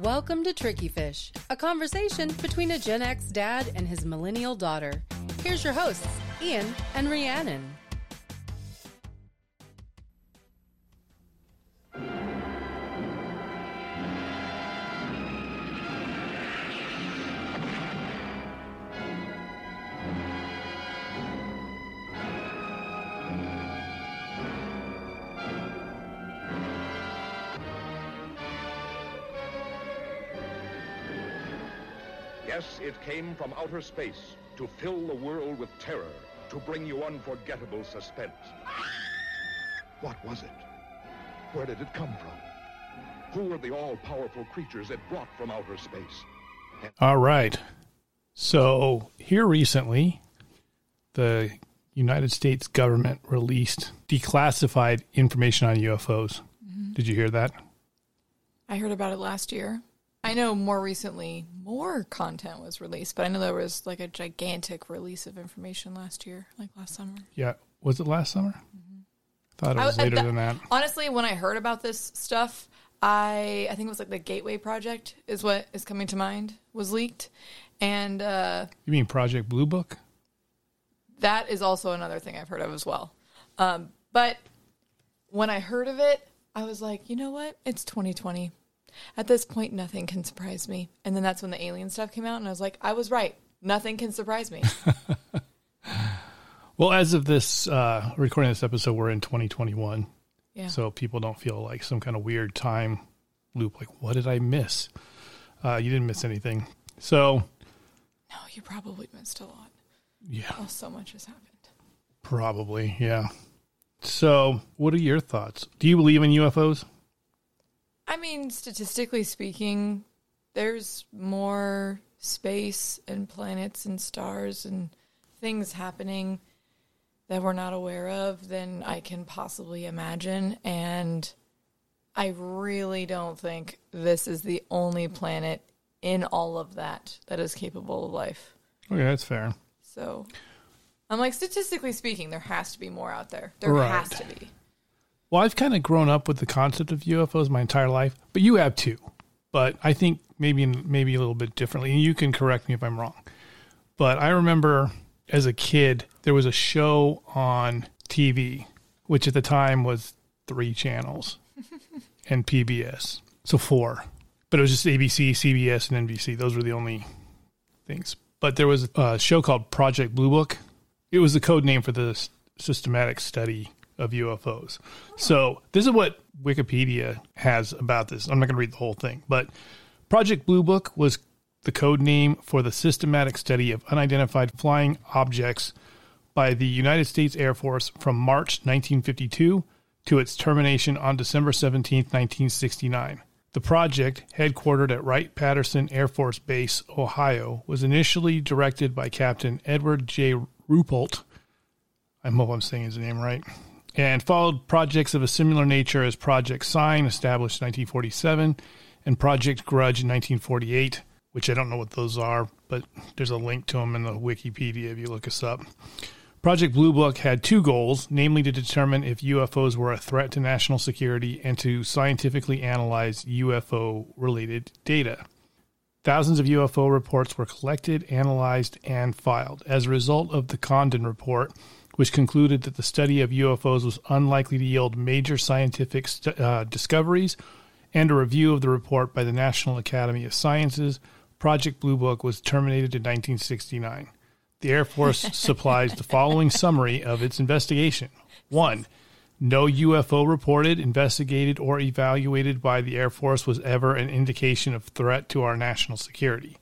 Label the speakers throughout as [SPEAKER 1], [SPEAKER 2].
[SPEAKER 1] Welcome to Tricky Fish, a conversation between a Gen X dad and his millennial daughter. Here's your hosts, Ian and Rhiannon.
[SPEAKER 2] Came from outer space to fill the world with terror, to bring you unforgettable suspense. What was it? Where did it come from? Who were the all-powerful creatures it brought from outer space?
[SPEAKER 3] All right. So, here recently, the United States government released declassified information on UFOs. Mm-hmm. Did you hear that?
[SPEAKER 4] I heard about it last year. I know more recently more content was released, but I know there was like a gigantic release of information last year, like last summer.
[SPEAKER 3] Yeah. Was it last summer? Thought it was
[SPEAKER 4] I-
[SPEAKER 3] later than that.
[SPEAKER 4] Honestly, when I heard about this stuff, I I think it was like the Gateway Project is what is coming to mind was leaked, and uh,
[SPEAKER 3] You mean Project Blue Book?
[SPEAKER 4] that is also another thing I've heard of as well. Um, but when I heard of it, I was like, you know what? It's 2020. At this point, nothing can surprise me. And then that's when the alien stuff came out, and I was like, I was right. Nothing can surprise me.
[SPEAKER 3] Well, as of this uh, recording this episode, we're in 2021.
[SPEAKER 4] Yeah.
[SPEAKER 3] So people don't feel like some kind of weird time loop. Like, what did I miss? Uh, you didn't miss anything. So,
[SPEAKER 4] no, you probably missed a lot.
[SPEAKER 3] yeah,
[SPEAKER 4] Oh, so much has happened.
[SPEAKER 3] probably. Yeah. So, what are your thoughts? Do you believe in UFOs?
[SPEAKER 4] I mean, statistically speaking, there's more space and planets and stars and things happening that we're not aware of than I can possibly imagine. And I really don't think this is the only planet in all of that that is capable of life.
[SPEAKER 3] Okay, that's fair.
[SPEAKER 4] So I'm like, statistically speaking, there has to be more out there. There
[SPEAKER 3] Right.
[SPEAKER 4] has to be.
[SPEAKER 3] Well, I've kind of grown up with the concept of UFOs my entire life, but you have too. But I think maybe maybe a little bit differently. And you can correct me if I'm wrong. But I remember as a kid there was a show on TV, which at the time was three channels and PBS, so four. But it was just ABC, CBS, and NBC. Those were the only things. But there was a show called Project Blue Book. It was the code name for the systematic study of UFOs. So this is what Wikipedia has about this. I'm not going to read the whole thing, but Project Blue Book was the code name for the systematic study of unidentified flying objects by the United States Air Force from March 1952 to its termination on December 17, 1969. The project, headquartered at Wright Patterson Air Force Base, Ohio, was initially directed by Captain Edward J. Ruppelt. I hope I'm saying his name right. And followed projects of a similar nature as Project Sign, established in 1947, and Project Grudge in 1948, which I don't know what those are, but there's a link to them in the Wikipedia if you look us up. Project Blue Book had two goals, namely to determine if UFOs were a threat to national security and to scientifically analyze UFO related data. Thousands of UFO reports were collected, analyzed, and filed. As a result of the Condon Report, which concluded that the study of UFOs was unlikely to yield major scientific st- uh, discoveries, and a review of the report by the National Academy of Sciences, Project Blue Book was terminated in 1969. The Air Force supplies the following summary of its investigation. One, no UFO reported, investigated, or evaluated by the Air Force was ever an indication of threat to our national security.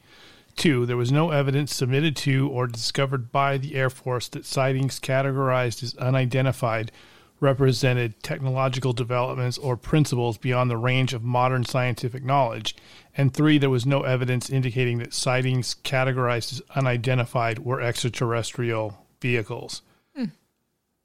[SPEAKER 3] Two, there was no evidence submitted to or discovered by the Air Force that sightings categorized as unidentified represented technological developments or principles beyond the range of modern scientific knowledge. And three, there was no evidence indicating that sightings categorized as unidentified were extraterrestrial vehicles.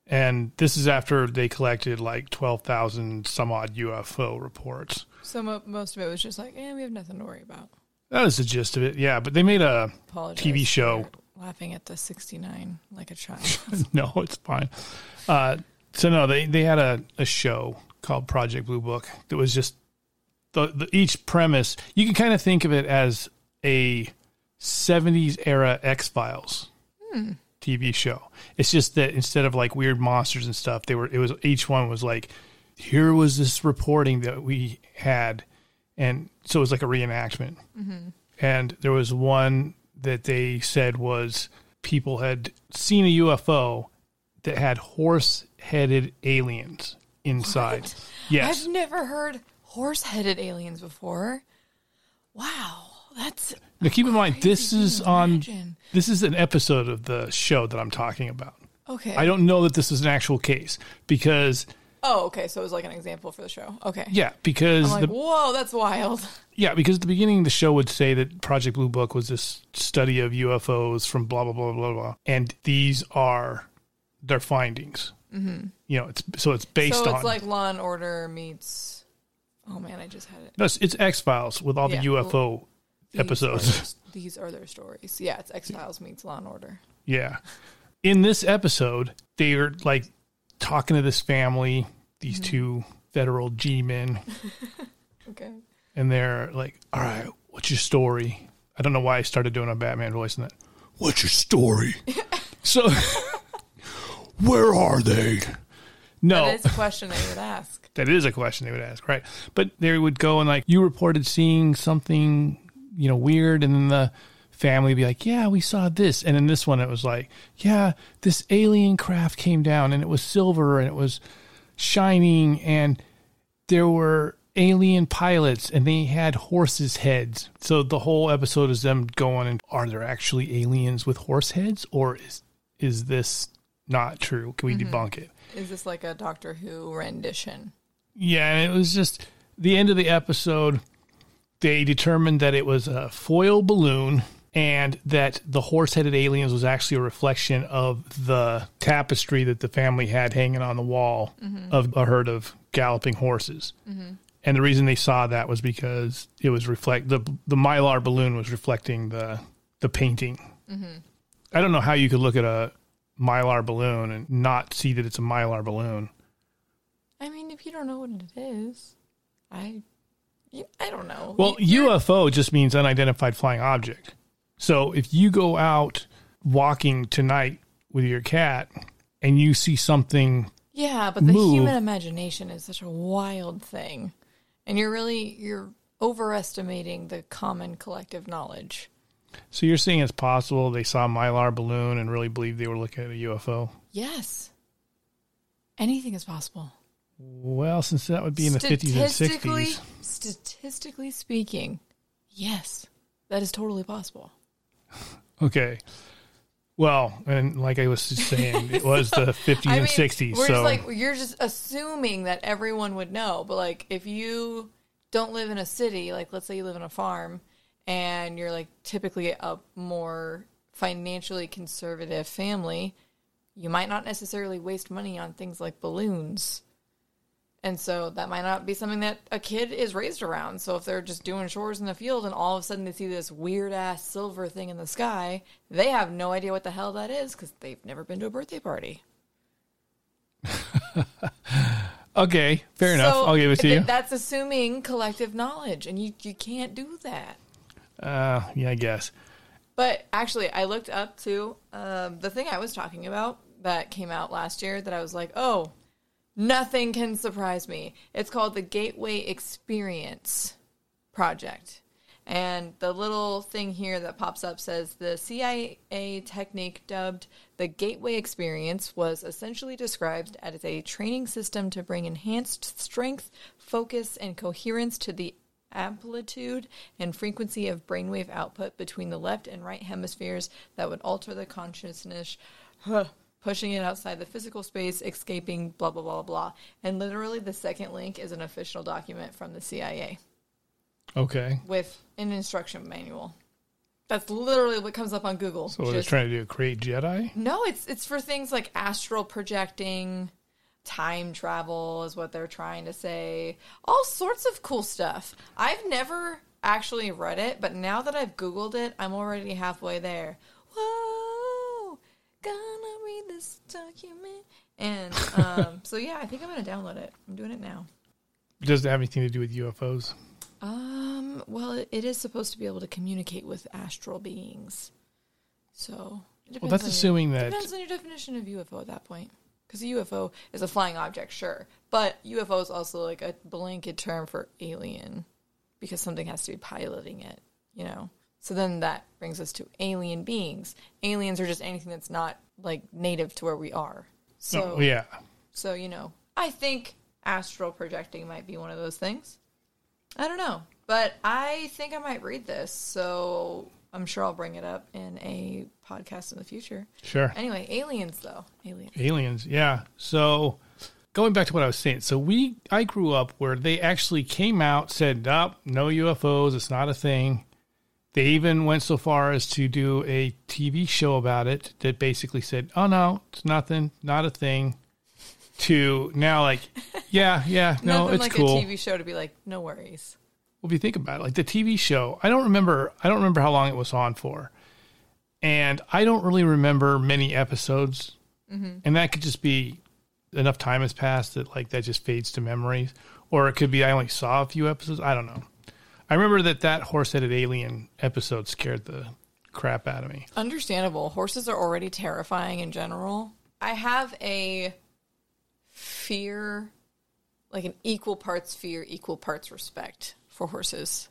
[SPEAKER 3] And this is after they collected like 12,000 some odd UFO reports.
[SPEAKER 4] So mo- most of it was just like, eh, we have nothing to worry about.
[SPEAKER 3] That is the gist of it. Yeah, but they made a
[SPEAKER 4] Apologize
[SPEAKER 3] TV show.
[SPEAKER 4] Laughing at the 69 like a child.
[SPEAKER 3] no, it's fine. Uh, so no, they they had a, a show called Project Blue Book that was just the, the each premise you can kind of think of it as a 70s era X Files TV show. It's just that instead of like weird monsters and stuff, they were it was each one was like here was this reporting that we had, and so it was like a reenactment. Mm-hmm. And there was one that they said was people had seen a UFO that had horse-headed aliens inside. Yes.
[SPEAKER 4] I've never heard horse-headed aliens before. Wow, that's
[SPEAKER 3] Now keep in mind this is on this is an episode of the show that I'm talking about.
[SPEAKER 4] okay.
[SPEAKER 3] I don't know that this is an actual case because
[SPEAKER 4] Oh, okay. So it was like an example for the show. Okay.
[SPEAKER 3] yeah, because
[SPEAKER 4] I'm like,
[SPEAKER 3] the
[SPEAKER 4] whoa, that's wild.
[SPEAKER 3] yeah, because at the beginning the show would say that Project Blue Book was this study of UFOs from blah blah blah blah blah, and these are their findings. Mm-hmm. You know, it's so it's based
[SPEAKER 4] so it's
[SPEAKER 3] on
[SPEAKER 4] like Law and Order meets. Oh man, I just had it.
[SPEAKER 3] no, it's, it's X Files with all
[SPEAKER 4] Yeah.
[SPEAKER 3] the UFO
[SPEAKER 4] These
[SPEAKER 3] episodes.
[SPEAKER 4] Are their, these are their stories. Yeah, it's X Files meets Law and Order.
[SPEAKER 3] Yeah. In this episode, they are like talking to this family, these mm-hmm. two federal G men,
[SPEAKER 4] Okay.
[SPEAKER 3] and they're like, All right, what's your story? I don't know why I started doing a Batman voice in that. What's your story? so, where are they? No,
[SPEAKER 4] That is a question they would ask.
[SPEAKER 3] that is a question they would ask, right? But they would go and like, you reported seeing something, you know, weird, and then the family be like, yeah, we saw this, and in this one it was like, yeah, this alien craft came down, and it was silver, and it was shining, and there were alien pilots, and they had horses' heads. So the whole episode is them going and are there actually aliens with horse heads, or is is this not true? Can we mm-hmm. debunk it?
[SPEAKER 4] Is this like a Doctor Who rendition?
[SPEAKER 3] Yeah, and it was just the end of the episode. They determined that it was a foil balloon and that the horse headed aliens was actually a reflection of the tapestry that the family had hanging on the wall mm-hmm. of a herd of galloping horses. Mm-hmm. And the reason they saw that was because it was reflect the the mylar balloon was reflecting the the painting. Mm-hmm. I don't know how you could look at a mylar balloon and not see that it's a mylar balloon.
[SPEAKER 4] I mean, if you don't know what it is, I, I don't know.
[SPEAKER 3] Well, UFO just means unidentified flying object. So if you go out walking tonight with your cat and you see something,
[SPEAKER 4] yeah, but the
[SPEAKER 3] move.
[SPEAKER 4] human imagination is such a wild thing, and you're really you're overestimating the common collective knowledge.
[SPEAKER 3] so you're saying it's possible they saw a mylar balloon and really believed they were looking at a UFO.
[SPEAKER 4] Yes, anything is possible.
[SPEAKER 3] Well, since that would be in the 50s and 60s.
[SPEAKER 4] Statistically speaking, yes, that is totally possible.
[SPEAKER 3] Okay. Well, and like I was just saying, it was the 50s
[SPEAKER 4] I
[SPEAKER 3] and 60s.
[SPEAKER 4] We're
[SPEAKER 3] so
[SPEAKER 4] just like you're just assuming that everyone would know, but like if you don't live in a city, like let's say you live in a farm and you're like typically a more financially conservative family, you might not necessarily waste money on things like balloons. And so that might not be something that a kid is raised around. So if they're just doing chores in the field and all of a sudden they see this weird ass silver thing in the sky, they have no idea what the hell that is because they've never been to a birthday party.
[SPEAKER 3] okay, fair enough.
[SPEAKER 4] So
[SPEAKER 3] I'll give it to
[SPEAKER 4] th-
[SPEAKER 3] you.
[SPEAKER 4] That's assuming collective knowledge, and you, you can't do that.
[SPEAKER 3] Uh, yeah, I guess.
[SPEAKER 4] But actually, I looked up to um, the thing I was talking about that came out last year that I was like, oh, nothing can surprise me. It's called the Gateway Experience Project. And the little thing here that pops up says the CIA technique dubbed the Gateway Experience was essentially described as a training system to bring enhanced strength, focus, and coherence to the amplitude and frequency of brainwave output between the left and right hemispheres that would alter the consciousness, pushing it outside the physical space, escaping blah, blah, blah, blah. And literally, the second link is an official document from the CIA
[SPEAKER 3] Okay.
[SPEAKER 4] with an instruction manual. That's literally what comes up on Google.
[SPEAKER 3] So what they're trying to do, create Jedi?
[SPEAKER 4] no, it's it's for things like astral projecting, time travel is what they're trying to say. All sorts of cool stuff. I've never actually read it, but now that I've googled it, I'm already halfway there. Whoa, read this document. And um, so yeah, I think I'm gonna download it. I'm doing it now.
[SPEAKER 3] Does it have anything to do with UFOs?
[SPEAKER 4] Um, well, it, it is supposed to be able to communicate with astral beings. So, it
[SPEAKER 3] Well, that's
[SPEAKER 4] on your-
[SPEAKER 3] assuming that
[SPEAKER 4] Depends on your definition of UFO at that point. Because a UFO is a flying object, sure. But UFO is also like a blanket term for alien because something has to be piloting it, you know? So then that brings us to alien beings. Aliens are just anything that's not like native to where we are. So,
[SPEAKER 3] Oh, yeah.
[SPEAKER 4] so you know, I think astral projecting might be one of those things. I don't know. But I think I might read this. So I'm sure I'll bring it up in a podcast in the future.
[SPEAKER 3] Sure.
[SPEAKER 4] Anyway, aliens though. Aliens.
[SPEAKER 3] Aliens, yeah. So going back to what I was saying, so we I grew up where they actually came out, said, Up, no UFOs, it's not a thing. They even went so far as to do a TV show about it that basically said, Oh no, it's nothing, not a thing. To now like, yeah, yeah, no, it's
[SPEAKER 4] like
[SPEAKER 3] cool.
[SPEAKER 4] a TV show to be like, no worries.
[SPEAKER 3] Well, if you think about it, like the TV show, I don't remember. I don't remember how long it was on for, and I don't really remember many episodes. Mm-hmm. And that could just be enough time has passed that like that just fades to memories, or it could be I only saw a few episodes. I don't know. I remember that that horse-headed alien episode scared the crap out of me.
[SPEAKER 4] Understandable. Horses are already terrifying in general. I have a fear, like an equal parts fear, equal parts respect for horses.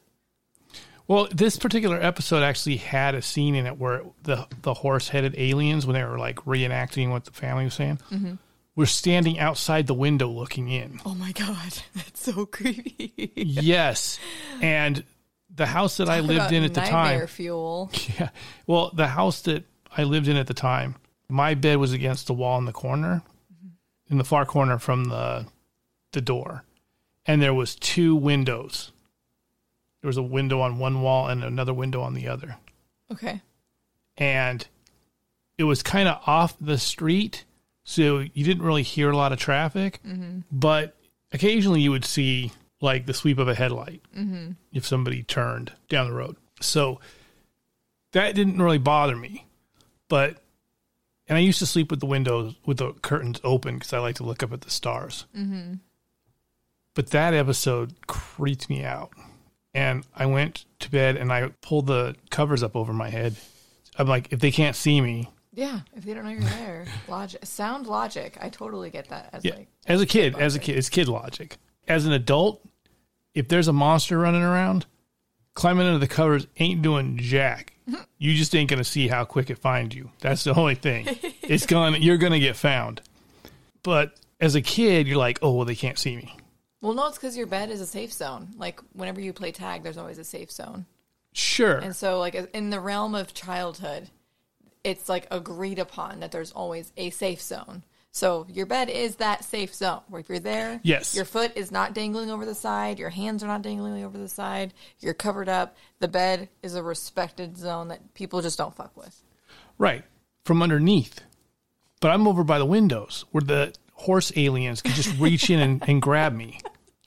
[SPEAKER 3] Well, this particular episode actually had a scene in it where the the horse headed aliens, when they were like reenacting what the family was saying, mm-hmm. Were standing outside the window looking in.
[SPEAKER 4] Oh my god, that's so creepy.
[SPEAKER 3] yes, and the house that I lived in at the time.
[SPEAKER 4] fuel.
[SPEAKER 3] Yeah, well, the house that I lived in at the time, my bed was against the wall in the corner, in the far corner from the the door, and there was two windows. There was a window on one wall and another window on the other.
[SPEAKER 4] Okay.
[SPEAKER 3] and it was kind of off the street, so you didn't really hear a lot of traffic. But occasionally, you would see like the sweep of a headlight if somebody turned down the road. So that didn't really bother me. But and I used to sleep with the windows with the curtains open because I like to look up at the stars. Mm-hmm. But that episode creeped me out, and I went to bed and I pulled the covers up over my head. I'm like, if they can't see me,
[SPEAKER 4] Yeah, if they don't know you're there, logic, sound logic. I totally get that. As
[SPEAKER 3] yeah.
[SPEAKER 4] like,
[SPEAKER 3] as a kid, as a kid, it's kid logic. As an adult, if there's a monster running around, climbing under the covers ain't doing jack. Mm-hmm. You just ain't gonna see how quick it finds you. That's the only thing. It's going. to You're gonna get found. But as a kid, you're like, oh well, they can't see me.
[SPEAKER 4] well, no, it's because your bed is a safe zone. Like whenever you play tag, there's always a safe zone.
[SPEAKER 3] Sure.
[SPEAKER 4] And so, like in the realm of childhood, it's like agreed upon that there's always a safe zone. So your bed is that safe zone where if you're there,
[SPEAKER 3] Yes.
[SPEAKER 4] your foot is not dangling over the side, your hands are not dangling over the side, you're covered up. The bed is a respected zone that people just don't fuck with.
[SPEAKER 3] Right. From underneath. But I'm over by the windows where the horse aliens could just reach in and, and grab me.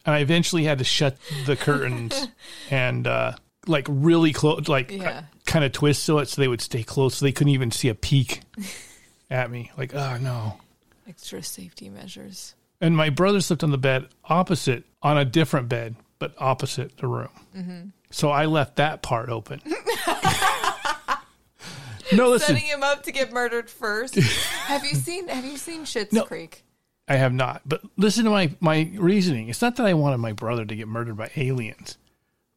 [SPEAKER 3] And I eventually had to shut the curtains and uh, like really close, like
[SPEAKER 4] Yeah.
[SPEAKER 3] kind of twist so it so they would stay close so they couldn't even see a peek at me. Like, oh no.
[SPEAKER 4] Extra safety measures.
[SPEAKER 3] And my brother slept on the bed opposite, on a different bed, but opposite the room. Mm-hmm. So I left that part open. no, listen.
[SPEAKER 4] Setting him up to get murdered first. have you seen Have you seen Schitt's Creek?
[SPEAKER 3] I have not. But listen to my my reasoning. It's not that I wanted my brother to get murdered by aliens,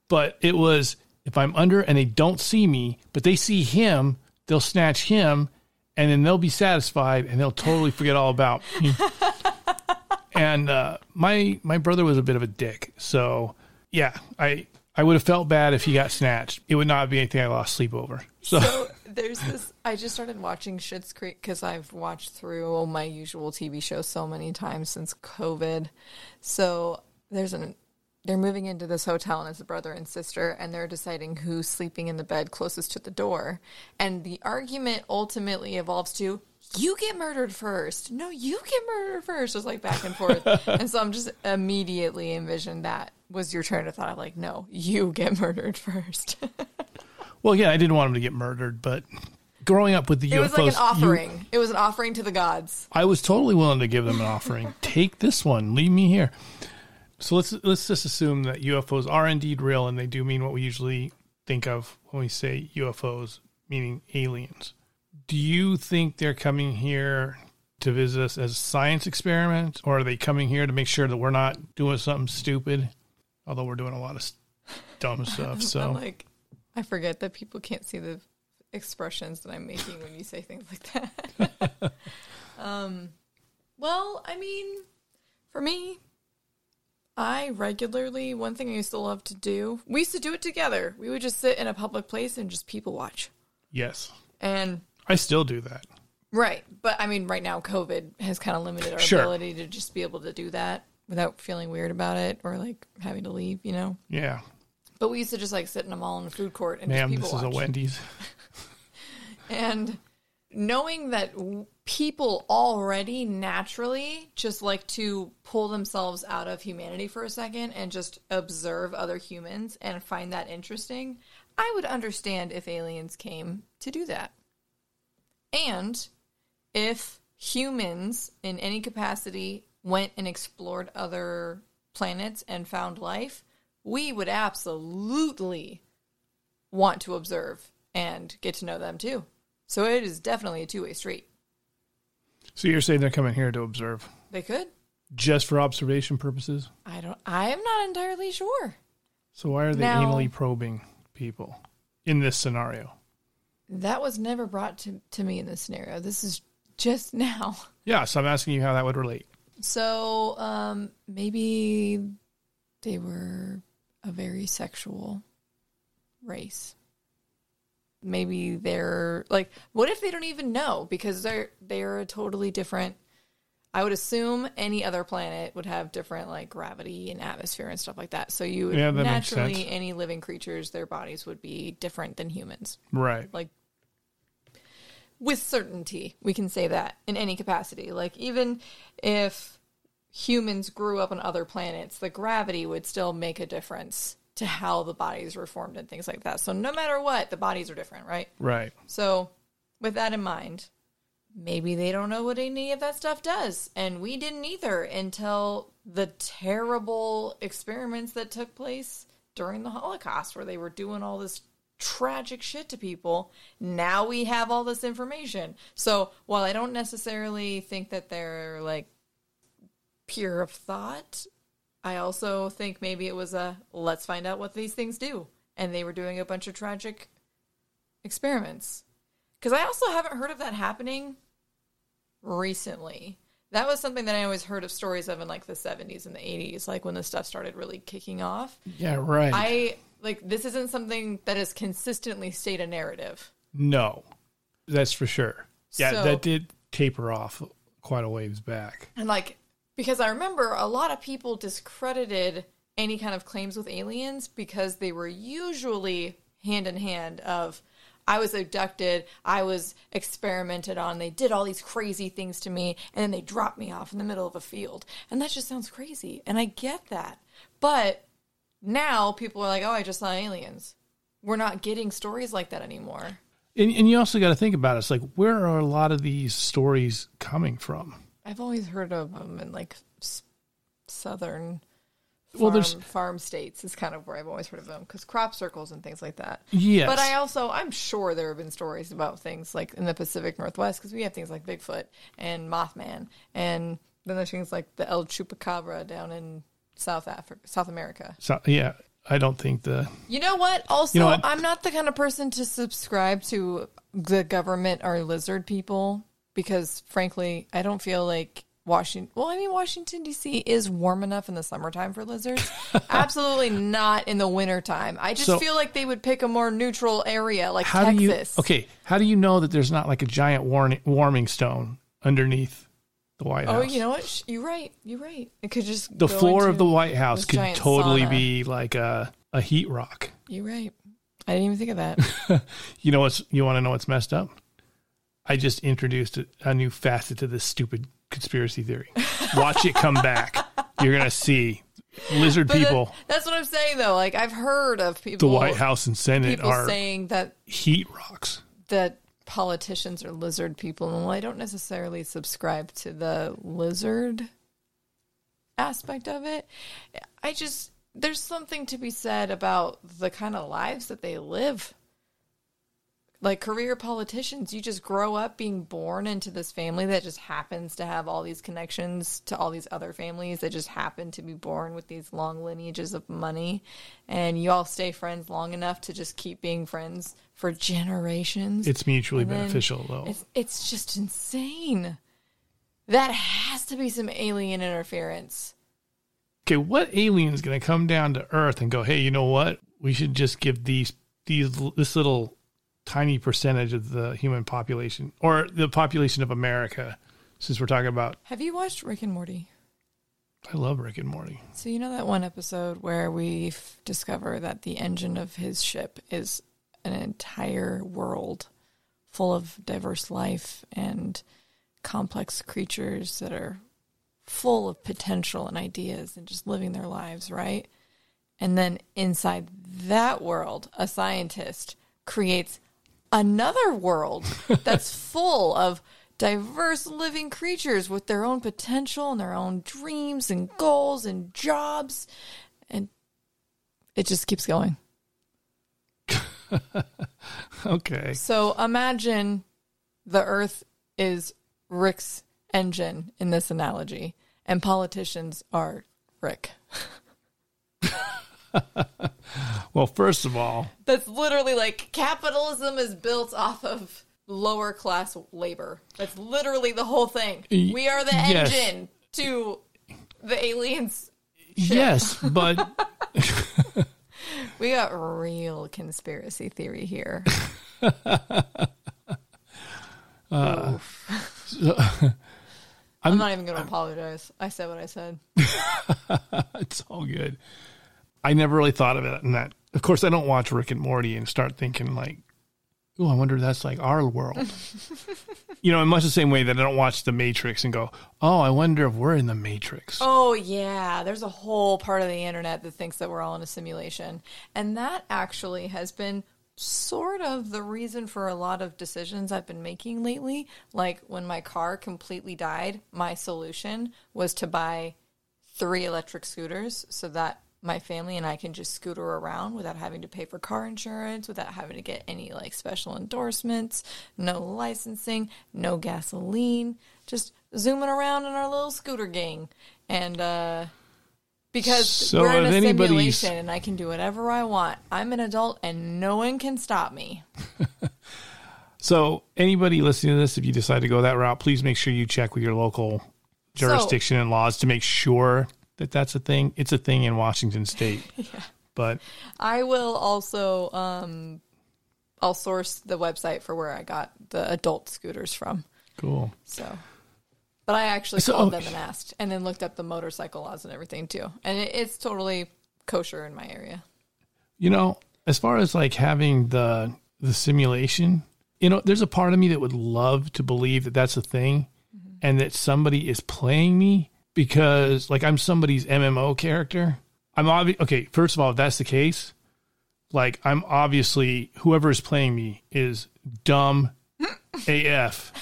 [SPEAKER 3] but it was if I'm under and they don't see me, but they see him, they'll snatch him, and then they'll be satisfied and they'll totally forget all about me. and uh, my my brother was a bit of a dick, so yeah, I I would have felt bad if he got snatched. It would not be anything I lost sleep over. So,
[SPEAKER 4] So there's this. I just started watching Schitt's Creek because I've watched through my usual TV show so many times since COVID. So there's an. They're moving into this hotel and it's a brother and sister, and they're deciding who's sleeping in the bed closest to the door. And the argument ultimately evolves to you get murdered first. No, you get murdered first. It's like back and forth. and so I'm just immediately envisioned that was your train of thought. I'm like, no, you get murdered first.
[SPEAKER 3] well, yeah, I didn't want him to get murdered, but growing up with the
[SPEAKER 4] It
[SPEAKER 3] UFOs,
[SPEAKER 4] was like an
[SPEAKER 3] you-
[SPEAKER 4] offering. it was an offering to the gods.
[SPEAKER 3] I was totally willing to give them an offering. Take this one, leave me here. So let's let's just assume that UFOs are indeed real and they do mean what we usually think of when we say UFOs, meaning aliens. Do you think they're coming here to visit us as a science experiment, or are they coming here to make sure that we're not doing something stupid? Although we're doing a lot of dumb stuff. So
[SPEAKER 4] I'm like, I forget that people can't see the expressions that I'm making when you say things like that. um, well, I mean, for me, I regularly, one thing I used to love to do, we used to do it together. We would just sit in a public place and just people watch.
[SPEAKER 3] yes,
[SPEAKER 4] And
[SPEAKER 3] I still do that.
[SPEAKER 4] Right. But I mean, right now, COVID has kind of limited our
[SPEAKER 3] Sure.
[SPEAKER 4] ability to just be able to do that without feeling weird about it or like having to leave, you know?
[SPEAKER 3] Yeah,
[SPEAKER 4] But we used to just like sit in a mall in a food court and
[SPEAKER 3] ma'am,
[SPEAKER 4] just
[SPEAKER 3] this
[SPEAKER 4] people
[SPEAKER 3] is a. Wendy's.
[SPEAKER 4] And knowing that people already naturally just like to pull themselves out of humanity for a second and just observe other humans and find that interesting, I would understand if aliens came to do that. And if humans in any capacity went and explored other planets and found life, we would absolutely want to observe and get to know them too. So it is definitely a two way street.
[SPEAKER 3] So you're saying they're coming here to observe
[SPEAKER 4] They could.
[SPEAKER 3] just for observation purposes?
[SPEAKER 4] I don't. I am not entirely sure.
[SPEAKER 3] So why are they
[SPEAKER 4] Now-
[SPEAKER 3] anally probing people in this scenario?
[SPEAKER 4] That was never brought to to me in this scenario. This is just now.
[SPEAKER 3] Yeah, so I'm asking you how that would relate.
[SPEAKER 4] So um, maybe they were a very sexual race. Maybe they're like, what if they don't even know because they're they're a totally different. I would assume any other planet would have different like gravity and atmosphere and stuff like that. So you would
[SPEAKER 3] Yeah,
[SPEAKER 4] naturally any living creatures, their bodies would be different than humans.
[SPEAKER 3] Right.
[SPEAKER 4] Like with certainty, we can say that in any capacity. Like even if humans grew up on other planets, the gravity would still make a difference to how the bodies were formed and things like that. So no matter what, the bodies are different, right?
[SPEAKER 3] Right.
[SPEAKER 4] So with that in mind, maybe they don't know what any of that stuff does. And we didn't either until the terrible experiments that took place during the Holocaust, where they were doing all this tragic shit to people. Now we have all this information. So while I don't necessarily think that they're like pure of thought, I also think maybe it was a let's find out what these things do. And they were doing a bunch of tragic experiments. Because I also haven't heard of that happening recently. That was something that I always heard of stories of in like the 70s and the 80s, like when the stuff started really kicking off.
[SPEAKER 3] Yeah, right.
[SPEAKER 4] I like this isn't something that has consistently stayed a narrative.
[SPEAKER 3] no, that's for sure. Yeah,
[SPEAKER 4] So-
[SPEAKER 3] that did taper off quite a ways back.
[SPEAKER 4] And like, because I remember a lot of people discredited any kind of claims with aliens because they were usually hand in hand of I was abducted, I was experimented on, they did all these crazy things to me, and then they dropped me off in the middle of a field. And that just sounds crazy. And I get that. But now people are like, oh, I just saw aliens. We're not getting stories like that anymore.
[SPEAKER 3] And, and you also got to think about it. It's like, where are a lot of these stories coming from?
[SPEAKER 4] I've always heard of them in like s- southern farm,
[SPEAKER 3] Well, there's-
[SPEAKER 4] farm states is kind of where I've always heard of them because crop circles and things like that.
[SPEAKER 3] Yes.
[SPEAKER 4] But I also I'm sure there have been stories about things like in the Pacific Northwest because we have things like Bigfoot and Mothman, and then there's things like the El Chupacabra down in South Africa, South America.
[SPEAKER 3] So, yeah, I don't think the.
[SPEAKER 4] You know what? Also,
[SPEAKER 3] You know what?
[SPEAKER 4] I'm not the kind of person to subscribe to the government or lizard people because, frankly, I don't feel like Washington. Well, I mean, Washington D.C. is warm enough in the summertime for lizards. Absolutely not in the wintertime. I just
[SPEAKER 3] So-
[SPEAKER 4] feel like they would pick a more neutral area like
[SPEAKER 3] How
[SPEAKER 4] Texas.
[SPEAKER 3] do you. Okay, how do you know that there's not like a giant warning, warming stone underneath the White
[SPEAKER 4] oh,
[SPEAKER 3] House?
[SPEAKER 4] Oh, you know what? You're right. You're right. It could just
[SPEAKER 3] the floor of the White House could totally
[SPEAKER 4] sauna.
[SPEAKER 3] be like a, a heat rock.
[SPEAKER 4] You're right. I didn't even think of that.
[SPEAKER 3] You know what's you want to know what's messed up? I just introduced a, a new facet to this stupid conspiracy theory. Watch it come back. You're gonna see lizard
[SPEAKER 4] But that-
[SPEAKER 3] people.
[SPEAKER 4] that's what I'm saying, though. Like I've heard of people.
[SPEAKER 3] The White House and Senate are
[SPEAKER 4] saying that
[SPEAKER 3] heat rocks.
[SPEAKER 4] that politicians are lizard people and well, I don't necessarily subscribe to the lizard aspect of it. I just there's something to be said about the kind of lives that they live. Like career politicians, you just grow up being born into this family that just happens to have all these connections to all these other families that just happen to be born with these long lineages of money. And you all stay friends long enough to just keep being friends for generations.
[SPEAKER 3] It's mutually
[SPEAKER 4] And
[SPEAKER 3] beneficial, though.
[SPEAKER 4] It's, it's just insane. That has to be some alien interference.
[SPEAKER 3] okay, what alien is going to come down to Earth and go, "Hey, you know what? We should just give these these this little tiny percentage of the human population or the population of America." Since we're talking about,
[SPEAKER 4] Have you watched Rick and Morty?
[SPEAKER 3] I love Rick and Morty.
[SPEAKER 4] So you know that one episode where we f- discover that the engine of his ship is an entire world full of diverse life and complex creatures that are full of potential and ideas and just living their lives, right? And then inside that world, a scientist creates another world that's full of diverse living creatures with their own potential and their own dreams and goals and jobs. And it just keeps going.
[SPEAKER 3] Okay,
[SPEAKER 4] So imagine the earth is Rick's engine in this analogy, and politicians are Rick.
[SPEAKER 3] well, first of all,
[SPEAKER 4] That's literally like capitalism is built off of lower class labor. That's literally the whole thing. We are the
[SPEAKER 3] yes.
[SPEAKER 4] engine to the aliens.
[SPEAKER 3] yes, but
[SPEAKER 4] We got real conspiracy theory here. Uh, Oof. I'm not even going to apologize. I said what I said.
[SPEAKER 3] it's all good. I never really thought of it in that. Of course, I don't watch Rick and Morty and start thinking like, "Oh, I wonder if that's like our world." you know, in much the same way that I don't watch The Matrix and go, "Oh, I wonder if we're in the Matrix."
[SPEAKER 4] Oh, yeah. There's a whole part of the internet that thinks that we're all in a simulation. And that actually has been sort of the reason for a lot of decisions I've been making lately. Like when my car completely died, my solution was to buy three electric scooters so that my family and I can just scooter around without having to pay for car insurance, without having to get any like special endorsements, no licensing, no gasoline, just zooming around in our little scooter gang. And uh because
[SPEAKER 3] So
[SPEAKER 4] we're in a
[SPEAKER 3] anybody's-
[SPEAKER 4] simulation and I can do whatever I want. I'm an adult and no one can stop me.
[SPEAKER 3] So, anybody listening to this, if you decide to go that route, please make sure you check with your local jurisdiction and laws to make sure that that's a thing. It's a thing in Washington State. But
[SPEAKER 4] I will also um I'll source the website for where I got the adult scooters from.
[SPEAKER 3] cool.
[SPEAKER 4] So, but I actually
[SPEAKER 3] So-
[SPEAKER 4] called them and asked, and then looked up the motorcycle laws and everything too, and it, it's totally kosher in my area.
[SPEAKER 3] You know, as far as like having the the simulation, you know, there's a part of me that would love to believe that that's a thing and that somebody is playing me because like I'm somebody's MMO character. I'm obvi- okay, first of all, if that's the case, like I'm obviously whoever is playing me is dumb AF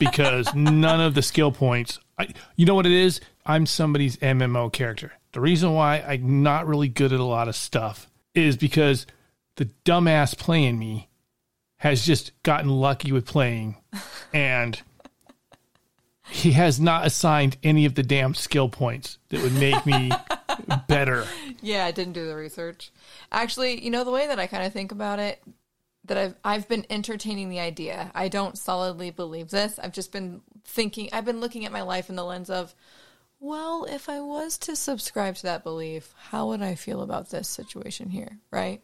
[SPEAKER 3] because none of the skill points I, you know what it is? I'm somebody's MMO character. The reason why I'm not really good at a lot of stuff is because the dumbass playing me has just gotten lucky with playing and he has not assigned any of the damn skill points that would make me better.
[SPEAKER 4] Yeah, I didn't do the research. Actually, you know the way that I kind of think about it, that I've I've been entertaining the idea. I don't solidly believe this. I've just been thinking. I've been looking at my life in the lens of, well, if I was to subscribe to that belief, how would I feel about this situation here, right?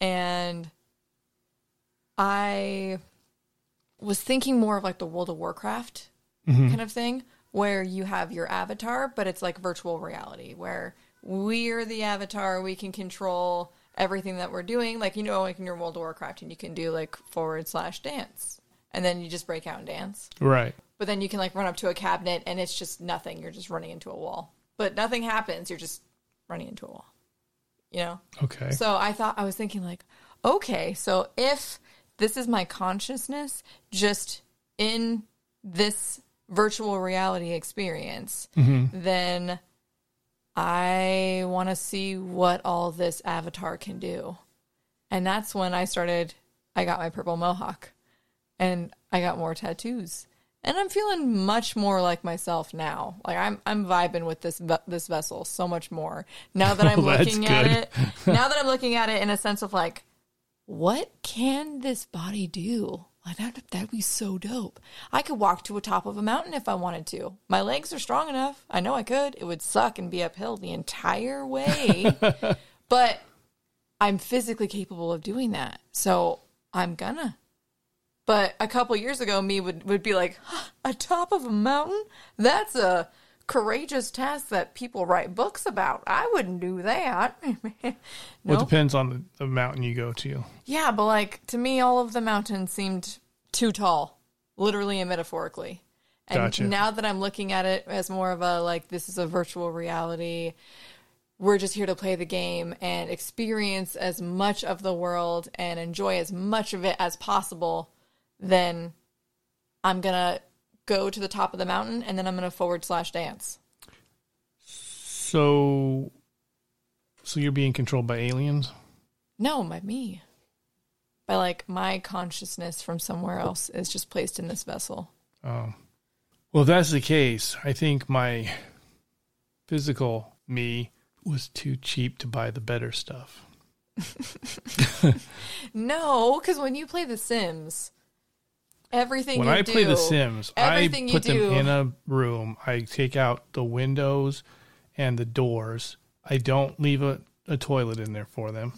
[SPEAKER 4] And I was thinking more of like the World of Warcraft Mm-hmm. kind of thing, where you have your avatar, but it's like virtual reality, where we're the avatar, we can control everything that we're doing. Like, you know, like in your World of Warcraft, and you can do like forward slash dance, and then you just break out and dance.
[SPEAKER 3] Right.
[SPEAKER 4] But then you can like run up to a cabinet, and it's just nothing. You're just running into a wall, but nothing happens. You're just running into a wall, you know?
[SPEAKER 3] Okay.
[SPEAKER 4] So I thought I was thinking like, okay, so if this is my consciousness just in this virtual reality experience, mm-hmm. then I want to see what all this avatar can do. And that's when I started, I got my purple mohawk and I got more tattoos. And I'm feeling much more like myself now. Like I'm, I'm vibing with this this vessel so much more now that I'm
[SPEAKER 3] Well,
[SPEAKER 4] looking at it. now that I'm looking at it in a sense of like, what can this body do? That, that'd be so dope. I could walk to the top of a mountain if I wanted to. My legs are strong enough. I know I could. It would suck and be uphill the entire way, but I'm physically capable of doing that. So I'm gonna. But a couple years ago, me would, would be like, "Huh, a top of a mountain? That's a courageous task that people write books about. I wouldn't do that.
[SPEAKER 3] Well, it depends on the, mountain you go to.
[SPEAKER 4] Yeah, but like to me, all of the mountains seemed too tall, literally and metaphorically. And
[SPEAKER 3] Gotcha.
[SPEAKER 4] now that I'm looking at it as more of a like this is a virtual reality, we're just here to play the game and experience as much of the world and enjoy as much of it as possible, then I'm gonna go to the top of the mountain and then I'm gonna forward slash dance.
[SPEAKER 3] So, so you're being controlled by aliens?
[SPEAKER 4] No, by me. By like my consciousness from somewhere else is just placed in this vessel.
[SPEAKER 3] Oh. Well, if that's the case, I think my physical me was too cheap to buy the better stuff.
[SPEAKER 4] No, because when you play The Sims, everything
[SPEAKER 3] when I
[SPEAKER 4] do,
[SPEAKER 3] play The Sims, I put them
[SPEAKER 4] do-
[SPEAKER 3] in a room. I take out the windows and the doors. I don't leave a, a toilet in there for them.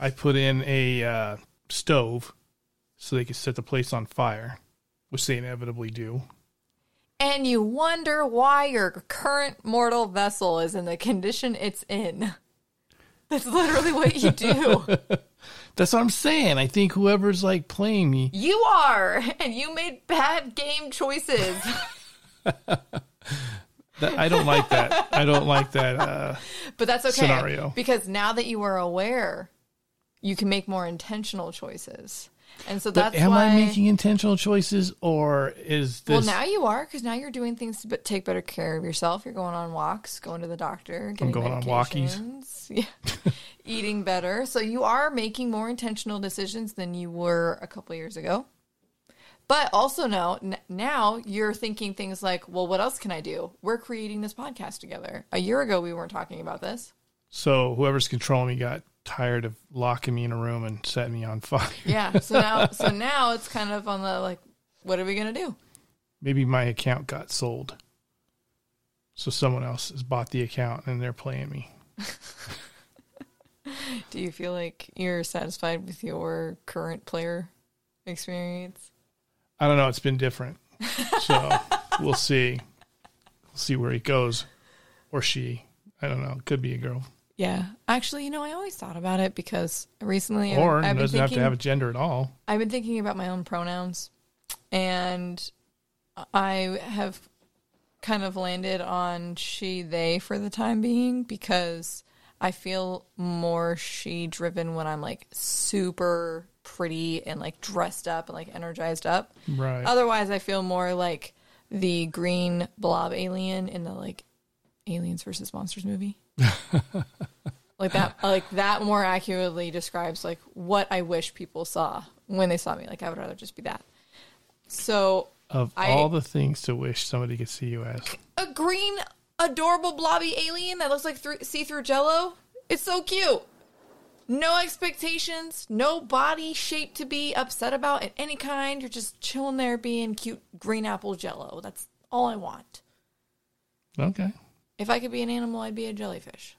[SPEAKER 3] I put in a uh, stove so they can set the place on fire, which they inevitably do.
[SPEAKER 4] and you wonder why your current mortal vessel is in the condition it's in. That's literally what you do.
[SPEAKER 3] That's what I'm saying. I think whoever's like playing me,
[SPEAKER 4] you are, and you made bad game choices.
[SPEAKER 3] that I don't like that. I don't like that. Uh,
[SPEAKER 4] But that's okay.
[SPEAKER 3] Scenario.
[SPEAKER 4] Because now that you are aware, you can make more intentional choices. And so
[SPEAKER 3] but
[SPEAKER 4] that's
[SPEAKER 3] am
[SPEAKER 4] why
[SPEAKER 3] I making intentional choices, or is
[SPEAKER 4] Well, now you are because now you're doing things to take better care of yourself. You're going on walks, going to the doctor, getting
[SPEAKER 3] going on walkies.
[SPEAKER 4] Yeah, eating better. So you are making more intentional decisions than you were a couple years ago. But also now, n- now you're thinking things like, well, what else can I do? We're creating this podcast together. A year ago, we weren't talking about this.
[SPEAKER 3] so whoever's controlling me got tired of locking me in a room and setting me on fire.
[SPEAKER 4] Yeah. So now, so now it's kind of on the like, what are we gonna do?
[SPEAKER 3] Maybe my account got sold, so someone else has bought the account and they're playing me.
[SPEAKER 4] Do you feel like you're satisfied with your current player experience?
[SPEAKER 3] I don't know. It's been different, so we'll see. We'll see where he goes, or she. I don't know. Could be a girl,
[SPEAKER 4] Yeah, actually, you know, I always thought about it because recently,
[SPEAKER 3] or
[SPEAKER 4] I've, I've
[SPEAKER 3] doesn't have to have a gender at all.
[SPEAKER 4] I've been thinking about my own pronouns, and I have kind of landed on she, they for the time being because I feel more she driven when I'm like super pretty and like dressed up and like energized up.
[SPEAKER 3] Right.
[SPEAKER 4] Otherwise, I feel more like the green blob alien in the like Aliens versus Monsters movie. like that, like that more accurately describes like what I wish people saw when they saw me. Like I would rather just be that. So
[SPEAKER 3] Of
[SPEAKER 4] I-
[SPEAKER 3] all the things to wish somebody could see you as,
[SPEAKER 4] a green, adorable blobby alien that looks like thr see-through Jello. It's so cute. No expectations, no body shape to be upset about in any kind. You're just chilling there being cute green apple Jello. That's all I want.
[SPEAKER 3] okay,
[SPEAKER 4] If I could be an animal, I'd be a jellyfish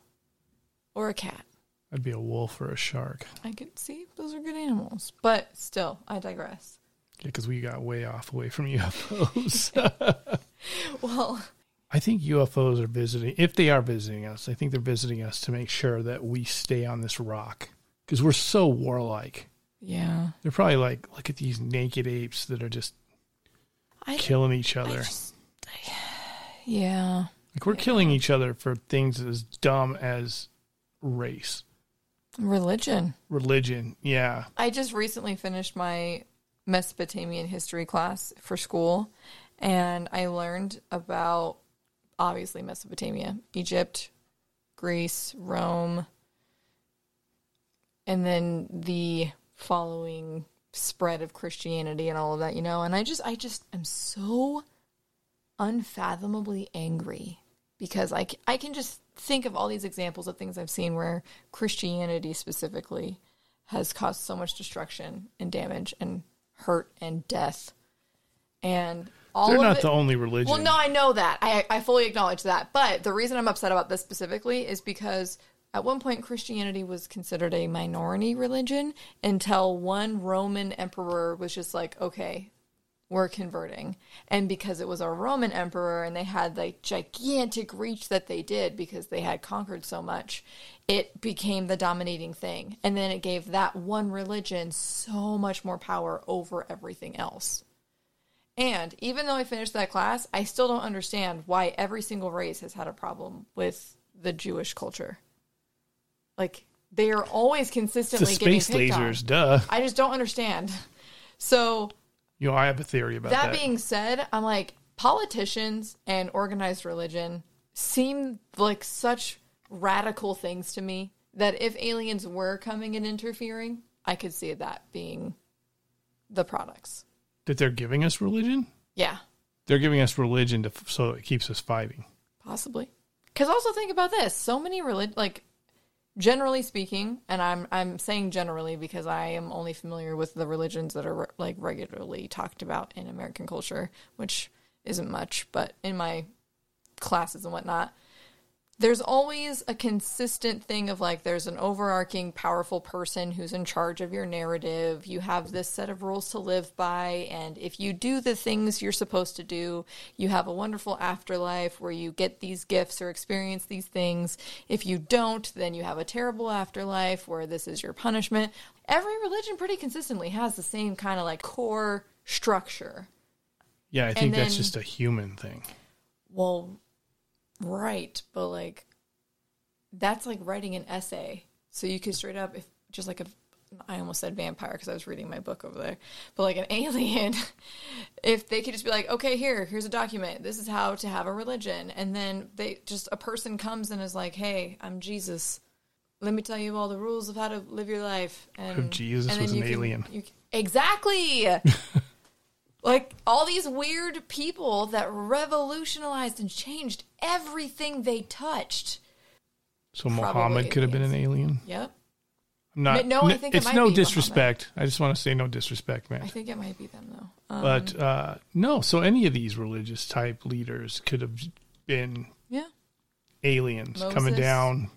[SPEAKER 4] or a cat.
[SPEAKER 3] I'd be a wolf or a shark.
[SPEAKER 4] I could see those are good animals, but still, I digress.
[SPEAKER 3] Yeah, because we got way off away from UFOs.
[SPEAKER 4] Well,
[SPEAKER 3] I think UFOs are visiting. If they are visiting us, I think they're visiting us to make sure that we stay on this rock because we're so warlike.
[SPEAKER 4] yeah,
[SPEAKER 3] They're probably like, look at these naked apes that are just
[SPEAKER 4] I
[SPEAKER 3] killing each other.
[SPEAKER 4] just- yeah.
[SPEAKER 3] Like we're killing each other for things as dumb as race,
[SPEAKER 4] Religion.
[SPEAKER 3] religion. Yeah.
[SPEAKER 4] I just recently finished my Mesopotamian history class for school, and I learned about obviously Mesopotamia, Egypt, Greece, Rome, and then the following spread of Christianity and all of that, you know. And I just, I just am so unfathomably angry because i can just think of all these examples of things I've seen where Christianity specifically has caused so much destruction and damage and hurt and death. And all
[SPEAKER 3] They're not
[SPEAKER 4] it,
[SPEAKER 3] the only religion.
[SPEAKER 4] well, no, I know that. I, I fully acknowledge that. But the reason I'm upset about this specifically is because at one point Christianity was considered a minority religion until one Roman emperor was just like, okay, we're converting. And because it was a Roman emperor and they had like gigantic reach that they did because they had conquered so much, it became the dominating thing. And then it gave that one religion so much more power over everything else. And even though I finished that class, I still don't understand why every single race has had a problem with the Jewish culture. Like they are always consistently getting
[SPEAKER 3] space
[SPEAKER 4] picked
[SPEAKER 3] lasers,
[SPEAKER 4] on.
[SPEAKER 3] duh.
[SPEAKER 4] I just don't understand. So
[SPEAKER 3] You know, I have a theory about that.
[SPEAKER 4] that being said, I'm like politicians and organized religion seem like such radical things to me that if aliens were coming and interfering, I could see that being the products.
[SPEAKER 3] That they're giving us religion.
[SPEAKER 4] Yeah,
[SPEAKER 3] They're giving us religion to so it keeps us fighting.
[SPEAKER 4] possibly. Because also think about this: so many relig like generally speaking, and I'm I'm saying generally because I am only familiar with the religions that are like regularly talked about in American culture, which isn't much, but in my classes and whatnot, there's always a consistent thing of like there's an overarching powerful person who's in charge of your narrative. You have this set of rules to live by, and if you do the things you're supposed to do, you have a wonderful afterlife where you get these gifts or experience these things. If you don't, then you have a terrible afterlife where this is your punishment. Every religion pretty consistently has the same kind of like core structure.
[SPEAKER 3] Yeah, I think that's just a human thing.
[SPEAKER 4] Well, right, but like that's like writing an essay. So you could straight up, if just like a, I almost said vampire because I was reading my book over there, but like an alien, if they could just be like, okay, here, here's a document. This is how to have a religion, and then they just a person comes and is like, hey, I'm Jesus. Let me tell you all the rules of how to live your life. And
[SPEAKER 3] if Jesus
[SPEAKER 4] and
[SPEAKER 3] was an
[SPEAKER 4] can-
[SPEAKER 3] alien?
[SPEAKER 4] can- exactly. like all these weird people that revolutionized and changed everything they touched.
[SPEAKER 3] So Muhammad could have been an alien.
[SPEAKER 4] Yep.
[SPEAKER 3] I'm not.
[SPEAKER 4] No, I think it
[SPEAKER 3] it's
[SPEAKER 4] might
[SPEAKER 3] no disrespect. I just want to say no disrespect, man.
[SPEAKER 4] I think it might be them though. Um,
[SPEAKER 3] but uh, no, so any of these religious type leaders could have been
[SPEAKER 4] yeah.
[SPEAKER 3] aliens coming down.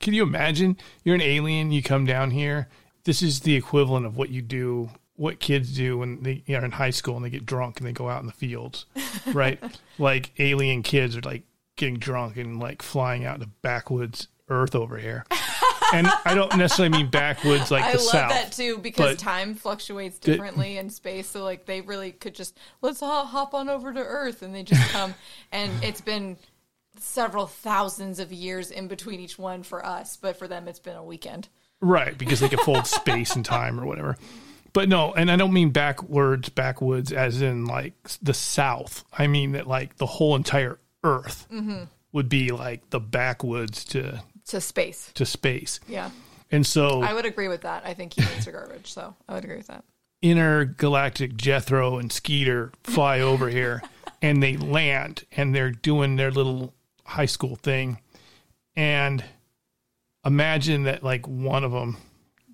[SPEAKER 3] Can you imagine? You're an alien. You come down here. This is the equivalent of what you do, what kids do when they are in high school and they get drunk and they go out in the fields, right? like alien kids are like getting drunk and like flying out to backwoods Earth over here. and I don't necessarily mean backwoods like
[SPEAKER 4] I
[SPEAKER 3] the
[SPEAKER 4] love
[SPEAKER 3] South.
[SPEAKER 4] that too because time fluctuates differently in space. So like they really could just let's all hop on over to Earth and they just come and it's been several thousands of years in between each one for us, but for them it's been a weekend.
[SPEAKER 3] Right, because they can fold space and time or whatever. But no, and I don't mean backwards, backwoods as in like the South. I mean that like the whole entire Earth
[SPEAKER 4] Mm-hmm.
[SPEAKER 3] would be like the backwoods to
[SPEAKER 4] To space.
[SPEAKER 3] to space.
[SPEAKER 4] Yeah.
[SPEAKER 3] And so
[SPEAKER 4] I would agree with that. I think humans are garbage, so I would agree with that.
[SPEAKER 3] intergalactic Jethro and Skeeter fly over here and they land and they're doing their little high school thing. And imagine that like one of them,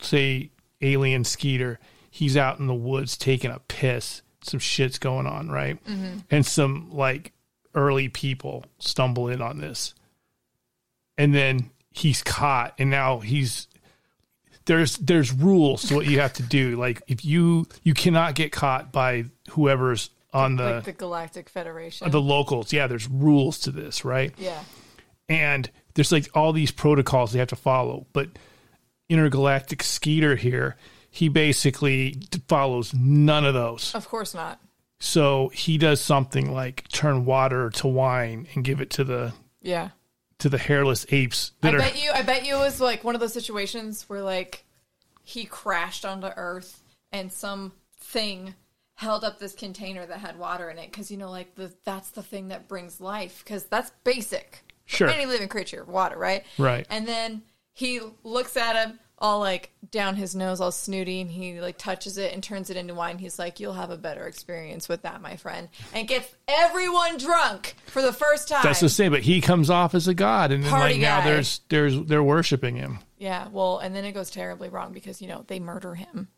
[SPEAKER 3] say alien Skeeter, he's out in the woods taking a piss. Some shit's going on, right? Mm-hmm. And some like early people stumble in on this. And then he's caught and now he's there's there's rules to what you have to do. Like if you you cannot get caught by whoever's on the
[SPEAKER 4] like the Galactic Federation.
[SPEAKER 3] the locals. Yeah, there's rules to this, right?
[SPEAKER 4] yeah.
[SPEAKER 3] And there's like all these protocols they have to follow. But intergalactic Skeeter here, he basically follows none of those.
[SPEAKER 4] Of course not.
[SPEAKER 3] So he does something like turn water to wine and give it to the
[SPEAKER 4] Yeah.
[SPEAKER 3] to the hairless apes
[SPEAKER 4] I
[SPEAKER 3] that are
[SPEAKER 4] bet you I bet you it was like one of those situations where like he crashed onto Earth and some thing held up this container that had water in it because you know like the that's the thing that brings life because that's basic
[SPEAKER 3] Sure.
[SPEAKER 4] any living creature, water, right?
[SPEAKER 3] Right.
[SPEAKER 4] And then he looks at him all like down his nose, all snooty, and he like touches it and turns it into wine. He's like, "You'll have a better experience with that, my friend," and gets everyone drunk for the first time.
[SPEAKER 3] That's the same, but he comes off as a god, and then
[SPEAKER 4] Party
[SPEAKER 3] like now
[SPEAKER 4] guy.
[SPEAKER 3] there's there's they're worshiping him.
[SPEAKER 4] yeah, well, and then it goes terribly wrong because you know they murder him.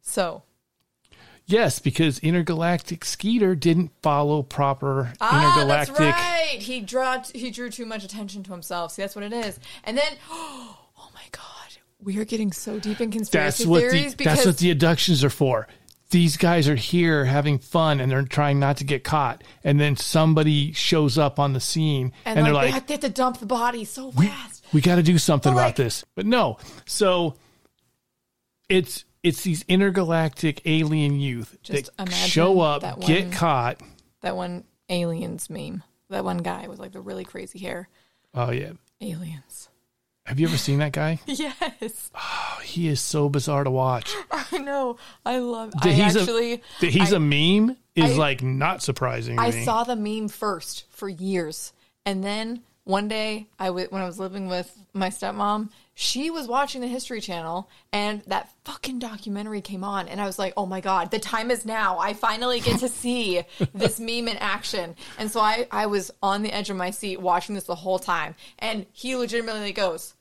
[SPEAKER 4] So
[SPEAKER 3] Yes, because intergalactic Skeeter didn't follow proper
[SPEAKER 4] Ah,
[SPEAKER 3] intergalactic.
[SPEAKER 4] that's right. He drew he drew too much attention to himself. See, that's what it is. And then, oh we are getting so deep in conspiracy
[SPEAKER 3] That's what
[SPEAKER 4] theories
[SPEAKER 3] the
[SPEAKER 4] because
[SPEAKER 3] that's what the abductions are for. These guys are here having fun and they're trying not to get caught. And then somebody shows up on the scene and,
[SPEAKER 4] and,
[SPEAKER 3] they're
[SPEAKER 4] like,
[SPEAKER 3] like,
[SPEAKER 4] they, have, to dump the body so fast.
[SPEAKER 3] we got to do something
[SPEAKER 4] But,
[SPEAKER 3] about
[SPEAKER 4] like-
[SPEAKER 3] this. But no. So it's it's these intergalactic alien youth
[SPEAKER 4] Just
[SPEAKER 3] that
[SPEAKER 4] imagine
[SPEAKER 3] show up,
[SPEAKER 4] that one, get
[SPEAKER 3] caught.
[SPEAKER 4] That one aliens meme. That one guy with like the really crazy hair.
[SPEAKER 3] Oh yeah.
[SPEAKER 4] Aliens.
[SPEAKER 3] Have you ever seen that guy?
[SPEAKER 4] Yes, Oh,
[SPEAKER 3] He is so bizarre to watch.
[SPEAKER 4] I know. I love.
[SPEAKER 3] That
[SPEAKER 4] I
[SPEAKER 3] he's
[SPEAKER 4] actually.
[SPEAKER 3] a that he's
[SPEAKER 4] I-
[SPEAKER 3] a meme is
[SPEAKER 4] I-
[SPEAKER 3] like not surprising
[SPEAKER 4] I
[SPEAKER 3] me.
[SPEAKER 4] saw the meme first for years, and then one day, I w- when I was living with my stepmom, she was watching the History Channel, and that fucking documentary came on, and I was like, "Oh my god, the time is now! I finally get to see this meme in action." And so I, I was on the edge of my seat watching this the whole time, and he legitimately goes,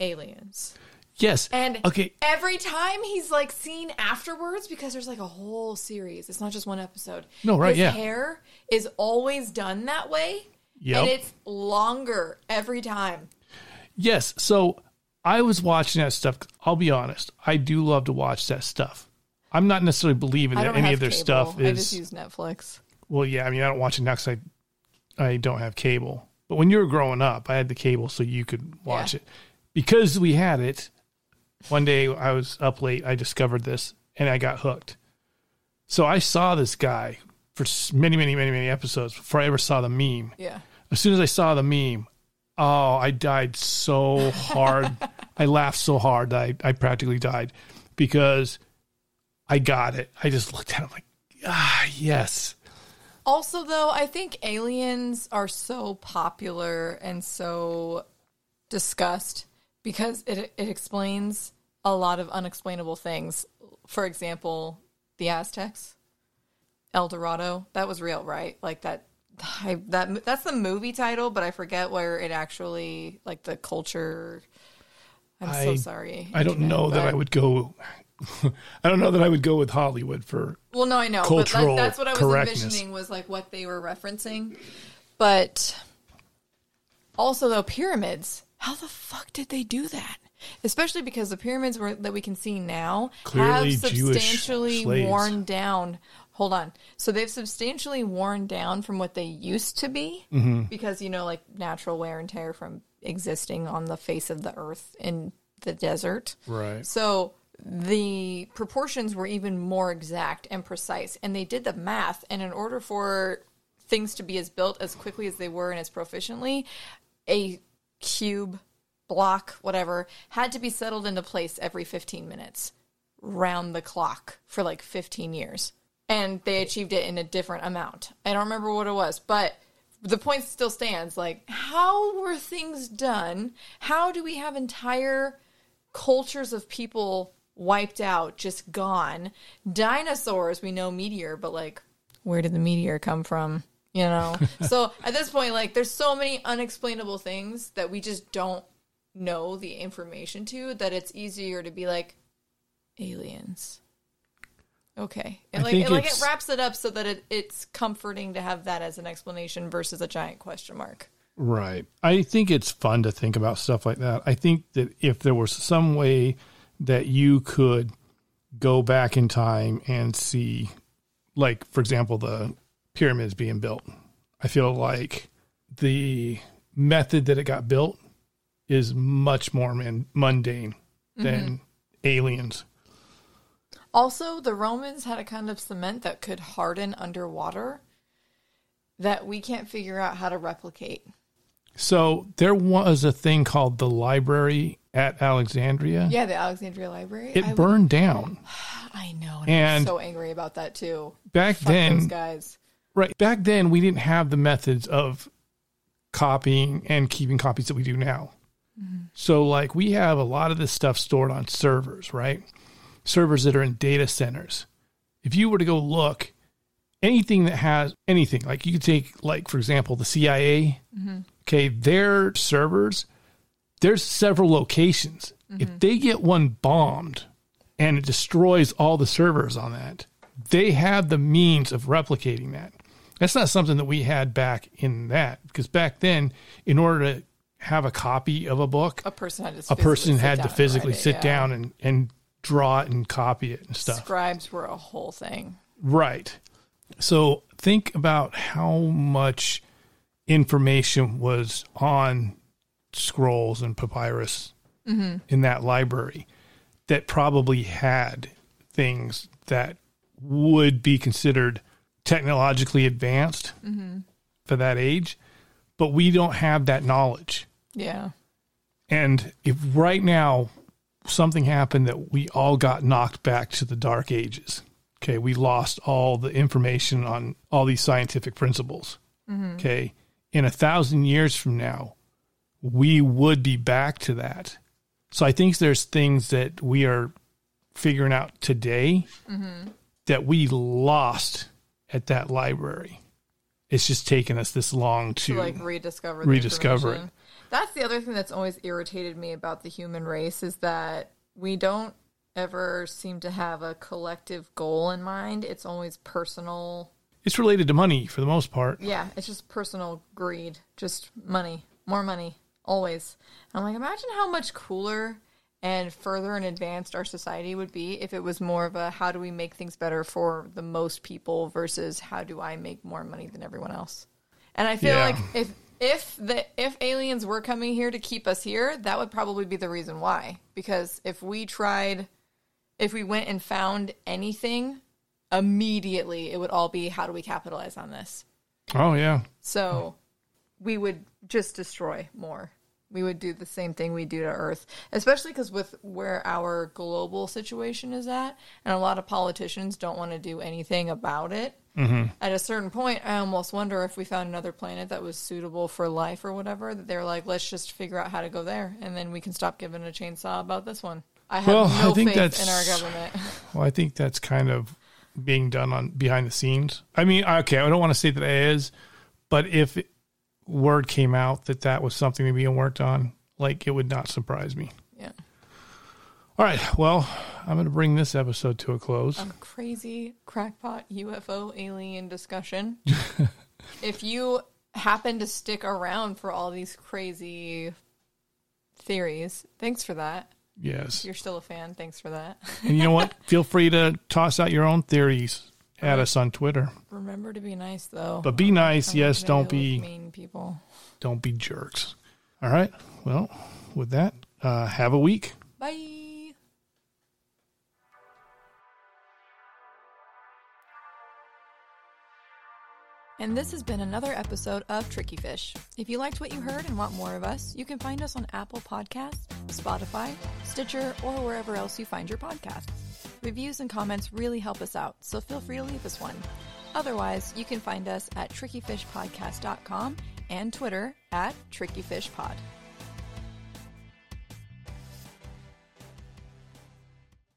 [SPEAKER 4] "Aliens."
[SPEAKER 3] yes.
[SPEAKER 4] And
[SPEAKER 3] okay.
[SPEAKER 4] every time he's like seen afterwards, because there's like a whole series. It's not just one episode.
[SPEAKER 3] No, right,
[SPEAKER 4] His
[SPEAKER 3] yeah.
[SPEAKER 4] hair is always done that way.
[SPEAKER 3] Yep.
[SPEAKER 4] And it's longer every time.
[SPEAKER 3] Yes. So I was watching that stuff. I'll be honest. I do love to watch that stuff. I'm not necessarily believing that any of their
[SPEAKER 4] cable.
[SPEAKER 3] stuff is.
[SPEAKER 4] I just use Netflix.
[SPEAKER 3] well, yeah. I mean, I don't watch it now because I, I don't have cable. But when you were growing up, I had the cable so you could watch
[SPEAKER 4] Yeah.
[SPEAKER 3] it. Because we had it, one day I was up late. I discovered this and I got hooked. So I saw this guy for many, many, many, many episodes before I ever saw the meme.
[SPEAKER 4] Yeah.
[SPEAKER 3] as soon as I saw the meme, oh, I died so hard. I laughed so hard that I, I practically died because I got it. I just looked at it like, ah, yes.
[SPEAKER 4] Also, though, I think aliens are so popular and so discussed because it it explains a lot of unexplainable things. For example, the Aztecs, El Dorado, that was real, right? Like that. I, that that's the movie title, but I forget where it actually like the culture. I'm so sorry.
[SPEAKER 3] I don't know that I would go. I don't know that I would go with Hollywood for.
[SPEAKER 4] Well, no, I know.
[SPEAKER 3] cultural
[SPEAKER 4] but that, that's what I was envisioning was like what they were referencing. But also, though, pyramids. How the fuck did they do that? Especially because the pyramids were, that we can see now
[SPEAKER 3] Clearly
[SPEAKER 4] have substantially worn down. Hold on. So they've substantially worn down from what they used to be
[SPEAKER 3] Mm-hmm.
[SPEAKER 4] because, you know, like natural wear and tear from existing on the face of the earth in the desert.
[SPEAKER 3] Right.
[SPEAKER 4] So the proportions were even more exact and precise. And they did the math. And in order for things to be as built as quickly as they were and as proficiently, a cube, block, whatever, had to be settled into place every 15 minutes, round the clock for like 15 years. And they achieved it in a different amount. I don't remember what it was, but the point still stands. Like, how were things done? How do we have entire cultures of people wiped out, just gone? Dinosaurs, we know meteor, but like, where did the meteor come from? You know? so at this point, like, there's so many unexplainable things that we just don't know the information to that it's easier to be like, aliens. Okay. And
[SPEAKER 3] I
[SPEAKER 4] like, it, like it wraps it up so that it, it's comforting to have that as an explanation versus a giant question mark.
[SPEAKER 3] Right. I think it's fun to think about stuff like that. I think that if there was some way that you could go back in time and see, like, for example, the pyramids being built, I feel like the method that it got built is much more man- mundane mm-hmm. than aliens.
[SPEAKER 4] Also, the Romans had a kind of cement that could harden underwater that we can't figure out how to replicate.
[SPEAKER 3] So there was a thing called the library at Alexandria.
[SPEAKER 4] Yeah, the Alexandria Library.
[SPEAKER 3] It
[SPEAKER 4] I, would-
[SPEAKER 3] burned down.
[SPEAKER 4] I know, and,
[SPEAKER 3] And-
[SPEAKER 4] I'm so angry about that too.
[SPEAKER 3] Back
[SPEAKER 4] Fuck those
[SPEAKER 3] then,
[SPEAKER 4] guys.
[SPEAKER 3] Right. Back then, we didn't have the methods of copying and keeping copies that we do now. Mm-hmm. So, like, we have a lot of this stuff stored on servers, right? Servers that are in data centers. If you were to go look, anything that has anything, like you could take, like, for example, the CIA, mm-hmm. okay, their servers, there's several locations. If mm-hmm. they get one bombed and it destroys all the servers on that, they have the means of replicating that. That's not something that we had back in that because back then, in order to have a copy of a book,
[SPEAKER 4] A person had to.
[SPEAKER 3] a
[SPEAKER 4] physically
[SPEAKER 3] person
[SPEAKER 4] sit
[SPEAKER 3] had
[SPEAKER 4] down
[SPEAKER 3] to physically
[SPEAKER 4] it,
[SPEAKER 3] sit
[SPEAKER 4] yeah.
[SPEAKER 3] down and, and draw it and copy it and stuff.
[SPEAKER 4] Scribes were a whole thing.
[SPEAKER 3] Right. So think about how much information was on scrolls and papyrus mm-hmm. in that library that probably had things that would be considered technologically advanced mm-hmm. for that age, but we don't have that knowledge.
[SPEAKER 4] Yeah.
[SPEAKER 3] And if right now something happened that we all got knocked back to the dark ages, okay, we lost all the information on all these scientific principles. Mm-hmm. Okay. In a thousand years from now, we would be back to that. So I think there's things that we are figuring out today mm-hmm. that we lost at that library. It's just taken us this long to,
[SPEAKER 4] to like rediscover
[SPEAKER 3] rediscover
[SPEAKER 4] information. That's the other thing that's always irritated me about the human race is that we don't ever seem to have a collective goal in mind. It's always personal.
[SPEAKER 3] it's related to money for the most part.
[SPEAKER 4] Yeah, it's just personal greed, just money, more money, always. I'm like, imagine how much cooler and further and advanced our society would be if it was more of a how do we make things better for the most people versus how do I make more money than everyone else. And I feel
[SPEAKER 3] Yeah.
[SPEAKER 4] like if if the if aliens were coming here to keep us here, that would probably be the reason why. Because if we tried if we went and found anything, immediately it would all be how do we capitalize on this?
[SPEAKER 3] Oh yeah.
[SPEAKER 4] So we would just destroy more. We would do the same thing we do to Earth, especially because with where our global situation is at, and a lot of politicians don't want to do anything about it. Mm-hmm. At a certain point, I almost wonder if we found another planet that was suitable for life or whatever, that they're like, let's just figure out how to go there, and then we can stop giving a chainsaw about this one. I have
[SPEAKER 3] Well,
[SPEAKER 4] no
[SPEAKER 3] I think
[SPEAKER 4] faith
[SPEAKER 3] that's-
[SPEAKER 4] in our government.
[SPEAKER 3] Well, I think that's kind of being done on behind the scenes. I mean, okay, I don't want to say that it is, but if word came out that that was something being worked on, like it would not surprise me. All right, well, I'm going to bring this episode to a close.
[SPEAKER 4] a crazy crackpot UFO alien discussion. if you happen to stick around for all these crazy theories, thanks for that.
[SPEAKER 3] Yes,
[SPEAKER 4] You're still a fan. Thanks for that.
[SPEAKER 3] and you know what? Feel free to toss out your own theories at us on Twitter.
[SPEAKER 4] Remember to be nice, though.
[SPEAKER 3] But be nice,
[SPEAKER 4] I'm
[SPEAKER 3] yes. Don't be
[SPEAKER 4] mean people.
[SPEAKER 3] don't be jerks. All right. Well, with that, uh, have a week.
[SPEAKER 4] Bye. And this has been another episode of Tricky Fish. If you liked what you heard and want more of us, you can find us on Apple Podcasts, Spotify, Stitcher, or wherever else you find your podcasts. Reviews and comments really help us out, so feel free to leave us one. Otherwise, you can find us at trickyfishpodcast.com and Twitter at trickyfishpod.